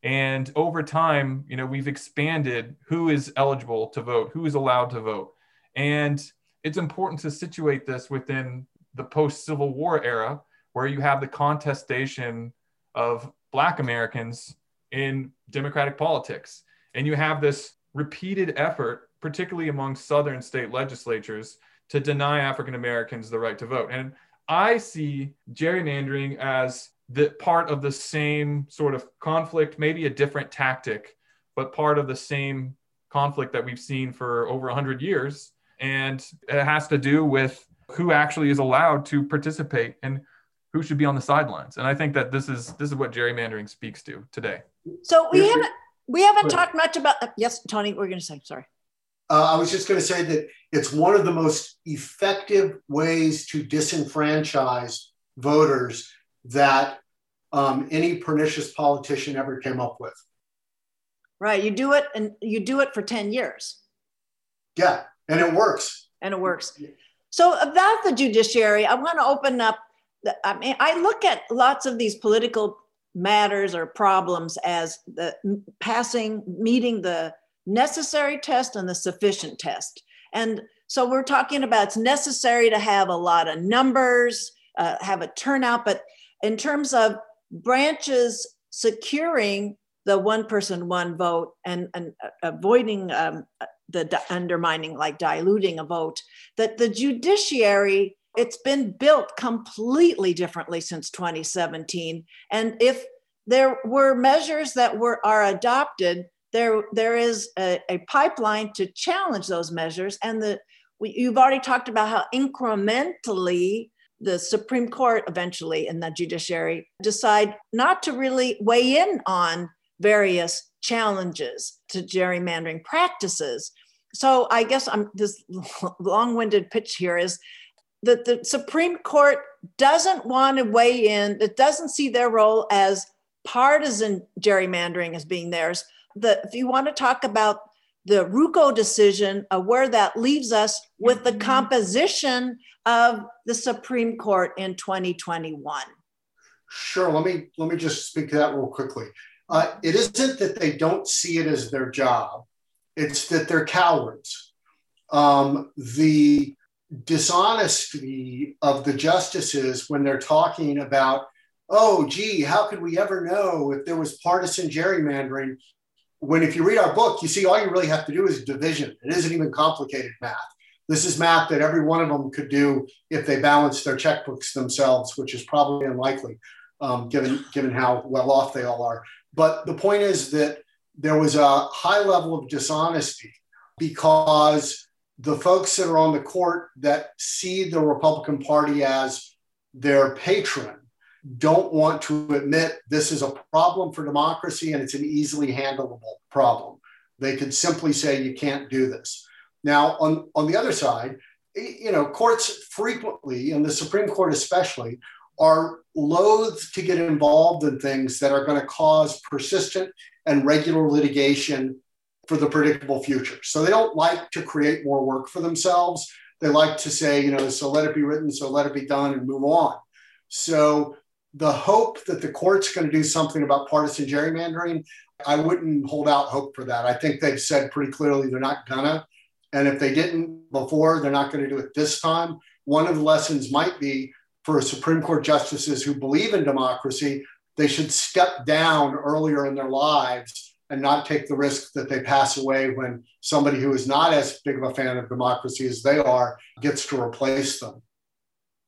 And over time, you know, we've expanded who is eligible to vote, who is allowed to vote. And it's important to situate this within the post Civil War era, where you have the contestation of Black Americans in democratic politics. And you have this repeated effort particularly among Southern state legislatures, to deny African Americans the right to vote. And I see gerrymandering as the part of the same sort of conflict, maybe a different tactic, but part of the same conflict that we've seen for over 100 years. And it has to do with who actually is allowed to participate and who should be on the sidelines. And I think that this is this is what gerrymandering speaks to today. So we haven't we haven't talked much about yes, Tony, we're going to say sorry. Uh, I was just going to say that it's one of the most effective ways to disenfranchise voters that um, any pernicious politician ever came up with. Right. You do it and you do it for 10 years. Yeah. And it works. And it works. So, about the judiciary, I want to open up. The, I mean, I look at lots of these political matters or problems as the passing, meeting the necessary test and the sufficient test. And so we're talking about it's necessary to have a lot of numbers, uh, have a turnout, but in terms of branches securing the one person, one vote and, and avoiding um, the undermining, like diluting a vote, that the judiciary, it's been built completely differently since 2017. And if there were measures that were are adopted there, there is a, a pipeline to challenge those measures. And the, we, you've already talked about how incrementally the Supreme Court eventually and the judiciary decide not to really weigh in on various challenges to gerrymandering practices. So I guess I'm this long-winded pitch here is that the Supreme Court doesn't want to weigh in, it doesn't see their role as partisan gerrymandering as being theirs, the if you want to talk about the Rucho decision, uh, where that leaves us with the composition of the Supreme Court in 2021. Sure. Let me let me just speak to that real quickly. Uh, it isn't that they don't see it as their job; it's that they're cowards. Um, the dishonesty of the justices when they're talking about, oh, gee, how could we ever know if there was partisan gerrymandering? When if you read our book, you see all you really have to do is division. It isn't even complicated math. This is math that every one of them could do if they balanced their checkbooks themselves, which is probably unlikely, um, given given how well off they all are. But the point is that there was a high level of dishonesty because the folks that are on the court that see the Republican Party as their patron don't want to admit this is a problem for democracy and it's an easily handleable problem. They could simply say you can't do this. Now, on, on the other side, you know, courts frequently, and the Supreme Court especially, are loath to get involved in things that are going to cause persistent and regular litigation for the predictable future. So they don't like to create more work for themselves. They like to say, you know, so let it be written, so let it be done, and move on. So the hope that the court's going to do something about partisan gerrymandering, I wouldn't hold out hope for that. I think they've said pretty clearly they're not gonna. And if they didn't before, they're not going to do it this time. One of the lessons might be for Supreme Court justices who believe in democracy, they should step down earlier in their lives and not take the risk that they pass away when somebody who is not as big of a fan of democracy as they are gets to replace them.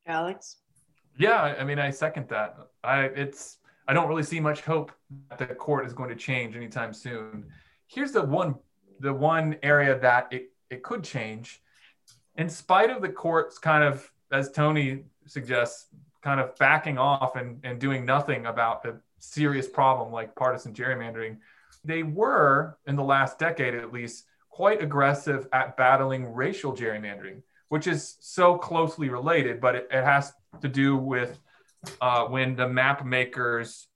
Alex? Yeah, I mean, I second that. I it's I don't really see much hope that the court is going to change anytime soon. Here's the one the one area that it, it could change. In spite of the courts kind of, as Tony suggests, kind of backing off and, and doing nothing about a serious problem like partisan gerrymandering, they were, in the last decade at least, quite aggressive at battling racial gerrymandering, which is so closely related, but it, it has to do with uh, when the map makers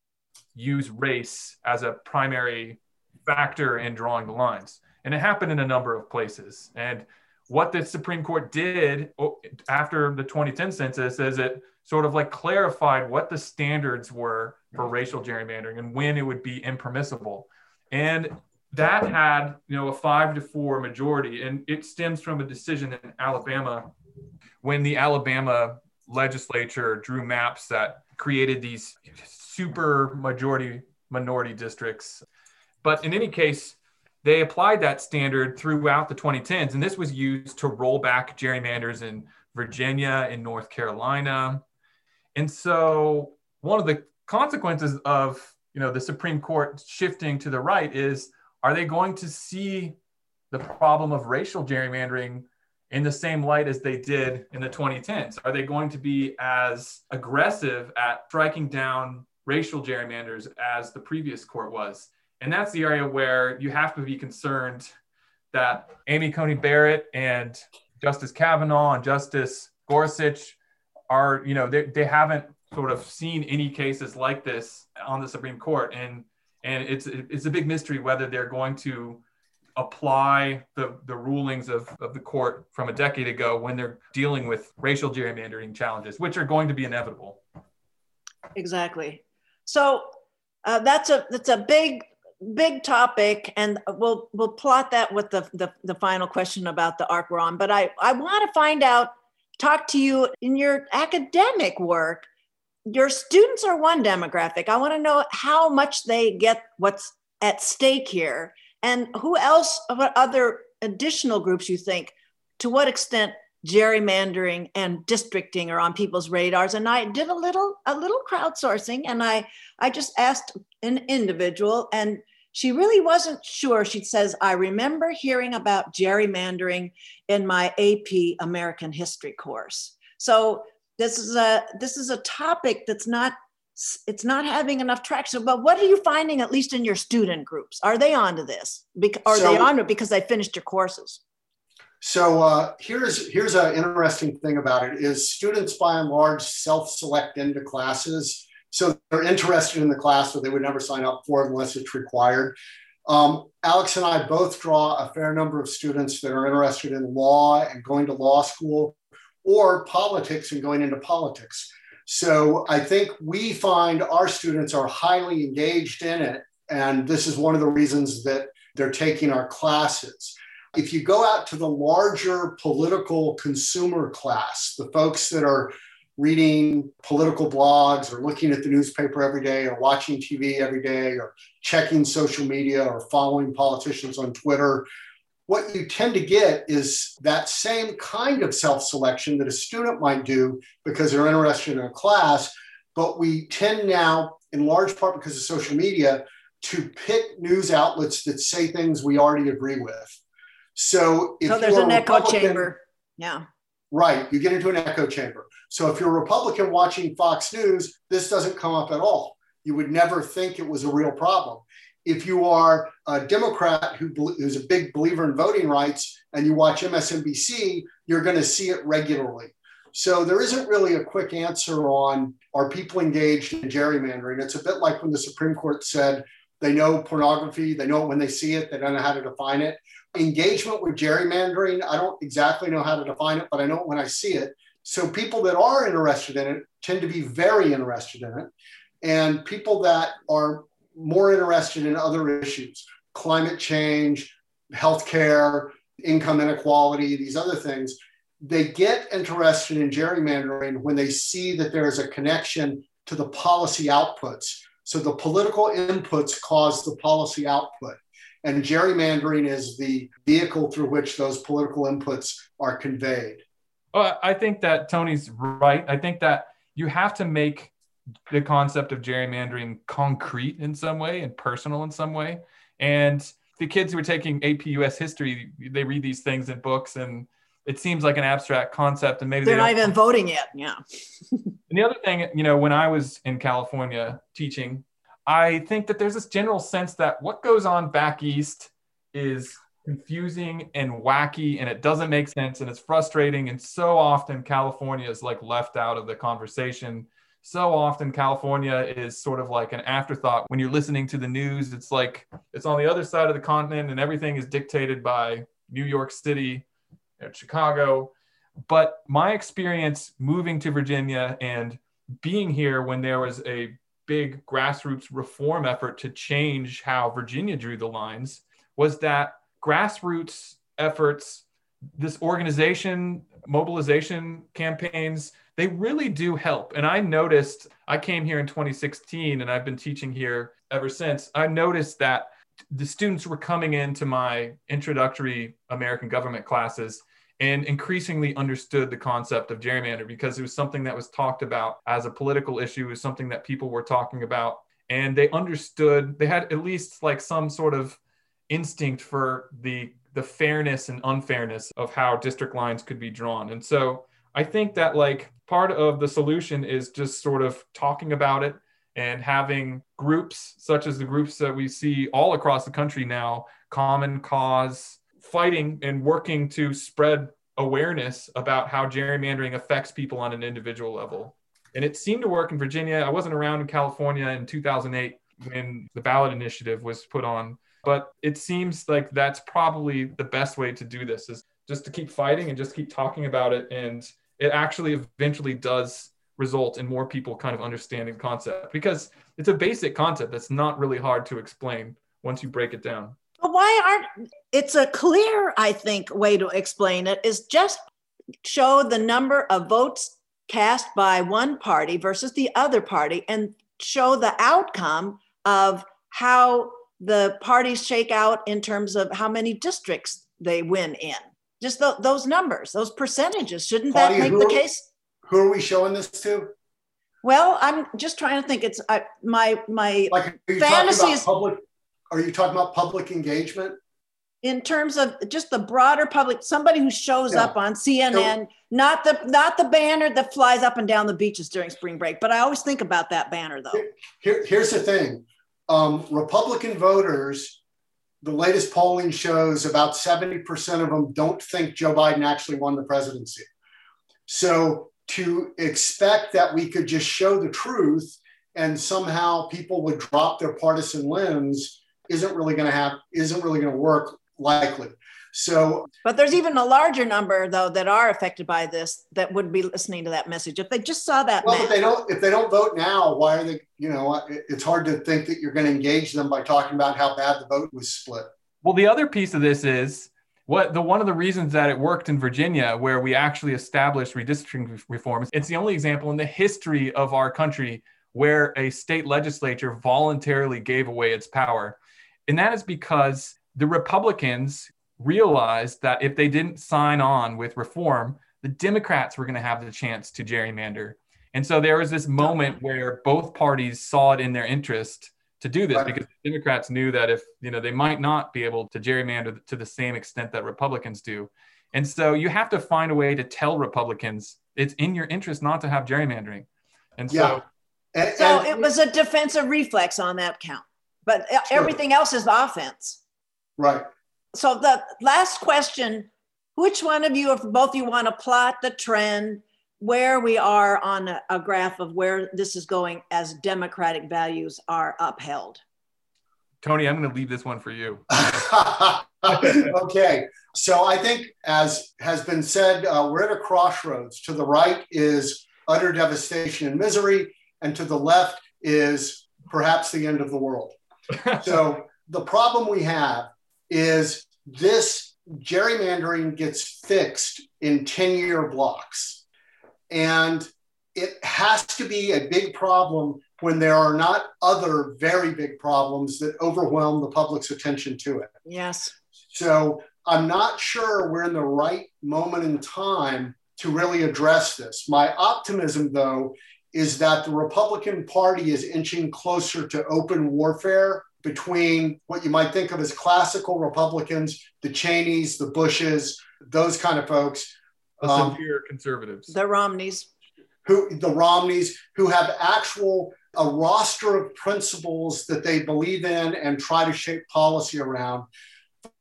use race as a primary factor in drawing the lines. And it happened in a number of places. And what the Supreme Court did after the 2010 census is it sort of like clarified what the standards were for racial gerrymandering and when it would be impermissible. And that had, you know, a five to four majority. And it stems from a decision in Alabama when the Alabama legislature drew maps that created these super majority minority districts. But in any case, they applied that standard throughout the 2010s, and this was used to roll back gerrymanders in Virginia and North Carolina. And so, one of the consequences of you know the Supreme Court shifting to the right is are they going to see the problem of racial gerrymandering in the same light as they did in the 2010s? Are they going to be as aggressive at striking down racial gerrymanders as the previous court was? And that's the area where you have to be concerned that Amy Coney Barrett and Justice Kavanaugh and Justice Gorsuch are, you know, they, they haven't sort of seen any cases like this on the Supreme Court. And and it's it's a big mystery whether they're going to apply the, the rulings of, of the court from a decade ago when they're dealing with racial gerrymandering challenges, which are going to be inevitable. Exactly. So uh, that's a that's a big big topic and we'll we'll plot that with the, the, the final question about the arc we're on but i i want to find out talk to you in your academic work your students are one demographic i want to know how much they get what's at stake here and who else what other additional groups you think to what extent gerrymandering and districting are on people's radars? And i did a little a little crowdsourcing and i i just asked an individual and she really wasn't sure. She says i remember hearing about gerrymandering in my ap american history course. So this is a this is a topic that's not it's not having enough traction but what are you finding at least in your student groups are they onto this are so, they onto it because they finished your courses so uh, here's here's an interesting thing about it is students by and large self-select into classes. So they're interested in the class, but they would never sign up for it unless it's required. Um, Alex and I both draw a fair number of students that are interested in law and going to law school or politics and going into politics. So I think we find our students are highly engaged in it. And this is one of the reasons that they're taking our classes. If you go out to the larger political consumer class, the folks that are reading political blogs or looking at the newspaper every day or watching TV every day or checking social media or following politicians on Twitter, what you tend to get is that same kind of self selection that a student might do because they're interested in a class. But we tend now, in large part because of social media, to pick news outlets that say things we already agree with. So if so there's an echo chamber. Yeah. Right. You get into an echo chamber. So if you're a Republican watching Fox News, this doesn't come up at all. You would never think it was a real problem. If you are a Democrat who, who's a big believer in voting rights and you watch MSNBC, you're going to see it regularly. So there isn't really a quick answer on are people engaged in gerrymandering? It's a bit like when the Supreme Court said they know pornography, they know it when they see it, they don't know how to define it. Engagement with gerrymandering, I don't exactly know how to define it, but I know it when I see it. So people that are interested in it tend to be very interested in it. And people that are more interested in other issues, climate change, healthcare, income inequality, these other things, they get interested in gerrymandering when they see that there is a connection to the policy outputs so the political inputs cause the policy output. And gerrymandering is the vehicle through which those political inputs are conveyed. Well, I think that Tony's right. I think that you have to make the concept of gerrymandering concrete in some way and personal in some way. And the kids who are taking AP US history, they read these things in books and it seems like an abstract concept and maybe they're they not even voting yet. Yeah. and the other thing, you know, when I was in California teaching, I think that there's this general sense that what goes on back east is confusing and wacky and it doesn't make sense and it's frustrating. And so often California is like left out of the conversation. So often California is sort of like an afterthought when you're listening to the news. It's like it's on the other side of the continent and everything is dictated by New York City and Chicago. But my experience moving to Virginia and being here when there was a big grassroots reform effort to change how Virginia drew the lines was that grassroots efforts, this organization, mobilization campaigns, they really do help. And I noticed, I came here in 2016 and I've been teaching here ever since. I noticed that the students were coming into my introductory American government classes and increasingly understood the concept of gerrymander because it was something that was talked about as a political issue, it was something that people were talking about. And they understood, they had at least like some sort of instinct for the the fairness and unfairness of how district lines could be drawn. And so I think that like part of the solution is just sort of talking about it and having groups such as the groups that we see all across the country now, Common Cause, fighting and working to spread awareness about how gerrymandering affects people on an individual level. And it seemed to work in Virginia. I wasn't around in California in 2008 when the ballot initiative was put on, but it seems like that's probably the best way to do this is just to keep fighting and just keep talking about it and it actually eventually does result in more people kind of understanding concept because it's a basic concept that's not really hard to explain once you break it down. But why aren't it's a clear, I think, way to explain it is just show the number of votes cast by one party versus the other party and show the outcome of how the parties shake out in terms of how many districts they win in. Just th- those numbers, those percentages. Shouldn't Claudia, that make the are, case? Who are we showing this to? Well, I'm just trying to think. It's I, my my like, fantasy is public are you talking about public engagement? In terms of just the broader public, somebody who shows yeah. up on CNN, not the not the banner that flies up and down the beaches during spring break. But I always think about that banner though. Here, here's the thing: um, Republican voters, the latest polling shows about 70% of them don't think Joe Biden actually won the presidency. So to expect that we could just show the truth and somehow people would drop their partisan lens isn't really going to have isn't really going to work likely. So, but there's even a larger number though that are affected by this that would be listening to that message if they just saw that. Well, if they don't, if they don't vote now, why are they? You know, it's hard to think that you're going to engage them by talking about how bad the vote was split. Well, the other piece of this is what the one of the reasons that it worked in Virginia, where we actually established redistricting reforms. It's the only example in the history of our country where a state legislature voluntarily gave away its power, and that is because the Republicans realized that if they didn't sign on with reform, the Democrats were going to have the chance to gerrymander. And so there was this moment where both parties saw it in their interest to do this because the Democrats knew that if, you know, they might not be able to gerrymander to the same extent that Republicans do. And so you have to find a way to tell Republicans it's in your interest not to have gerrymandering. And so yeah. and, so it was a defensive reflex on that count. But uh, sure. everything else is offense. Right so the last question which one of you if both you want to plot the trend where we are on a, a graph of where this is going as democratic values are upheld? Tony i'm going to leave this one for you. Okay so i think as has been said uh, we're at a crossroads. To the right is utter devastation and misery and to the left is perhaps the end of the world. So the problem we have is this gerrymandering gets fixed in 10 year blocks. And it has to be a big problem when there are not other very big problems that overwhelm the public's attention to it. Yes. So I'm not sure we're in the right moment in time to really address this. My optimism, though, is that the Republican Party is inching closer to open warfare between what you might think of as classical Republicans, the Cheneys, the Bushes, those kind of folks. The um, severe conservatives. The Romneys. Who the Romneys who have actual a roster of principles that they believe in and try to shape policy around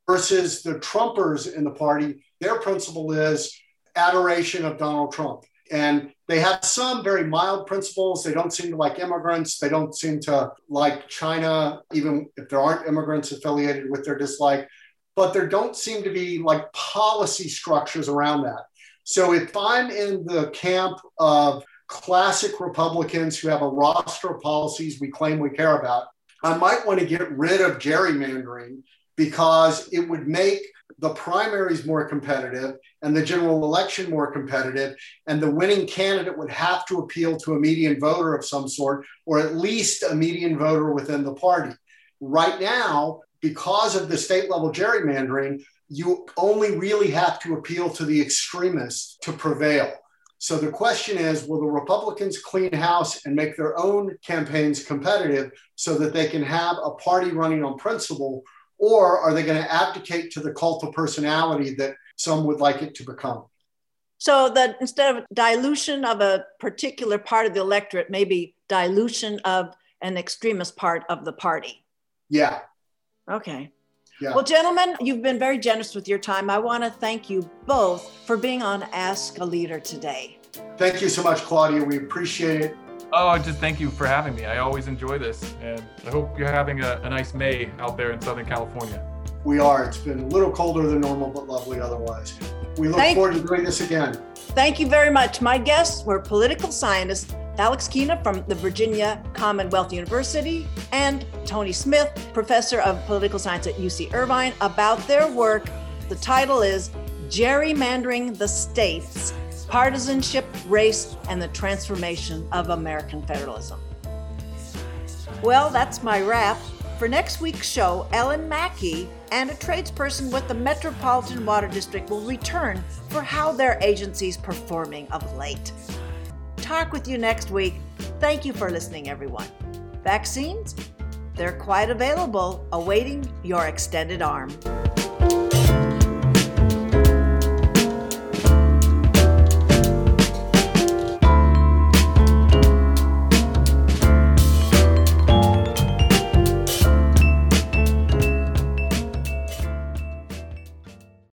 versus the Trumpers in the party. Their principle is adoration of Donald Trump. And they have some very mild principles. They don't seem to like immigrants. They don't seem to like China, even if there aren't immigrants affiliated with their dislike. But there don't seem to be like policy structures around that. So if I'm in the camp of classic Republicans who have a roster of policies we claim we care about, I might want to get rid of gerrymandering because it would make the primaries more competitive and the general election more competitive, and the winning candidate would have to appeal to a median voter of some sort, or at least a median voter within the party. Right now, because of the state level gerrymandering, you only really have to appeal to the extremists to prevail. So the question is will the Republicans clean house and make their own campaigns competitive so that they can have a party running on principle? Or are they going to abdicate to the cult of personality that some would like it to become? So that instead of dilution of a particular part of the electorate, maybe dilution of an extremist part of the party. Yeah. Okay. Yeah. Well, gentlemen, you've been very generous with your time. I want to thank you both for being on Ask a Leader today. Thank you so much, Claudia. We appreciate it. Oh, just thank you for having me. I always enjoy this, and I hope you're having a, a nice May out there in Southern California. We are. It's been a little colder than normal, but lovely otherwise. We look thank, forward to doing this again. Thank you very much. My guests were political scientist Alex Keena from the Virginia Commonwealth University and Tony Smith, professor of political science at UC Irvine, about their work. The title is Gerrymandering the States partisanship, race, and the transformation of American federalism. Well, that's my wrap. For next week's show, Ellen Mackey and a tradesperson with the Metropolitan Water District will return for how their agency's performing of late. Talk with you next week. Thank you for listening, everyone. Vaccines? They're quite available, awaiting your extended arm.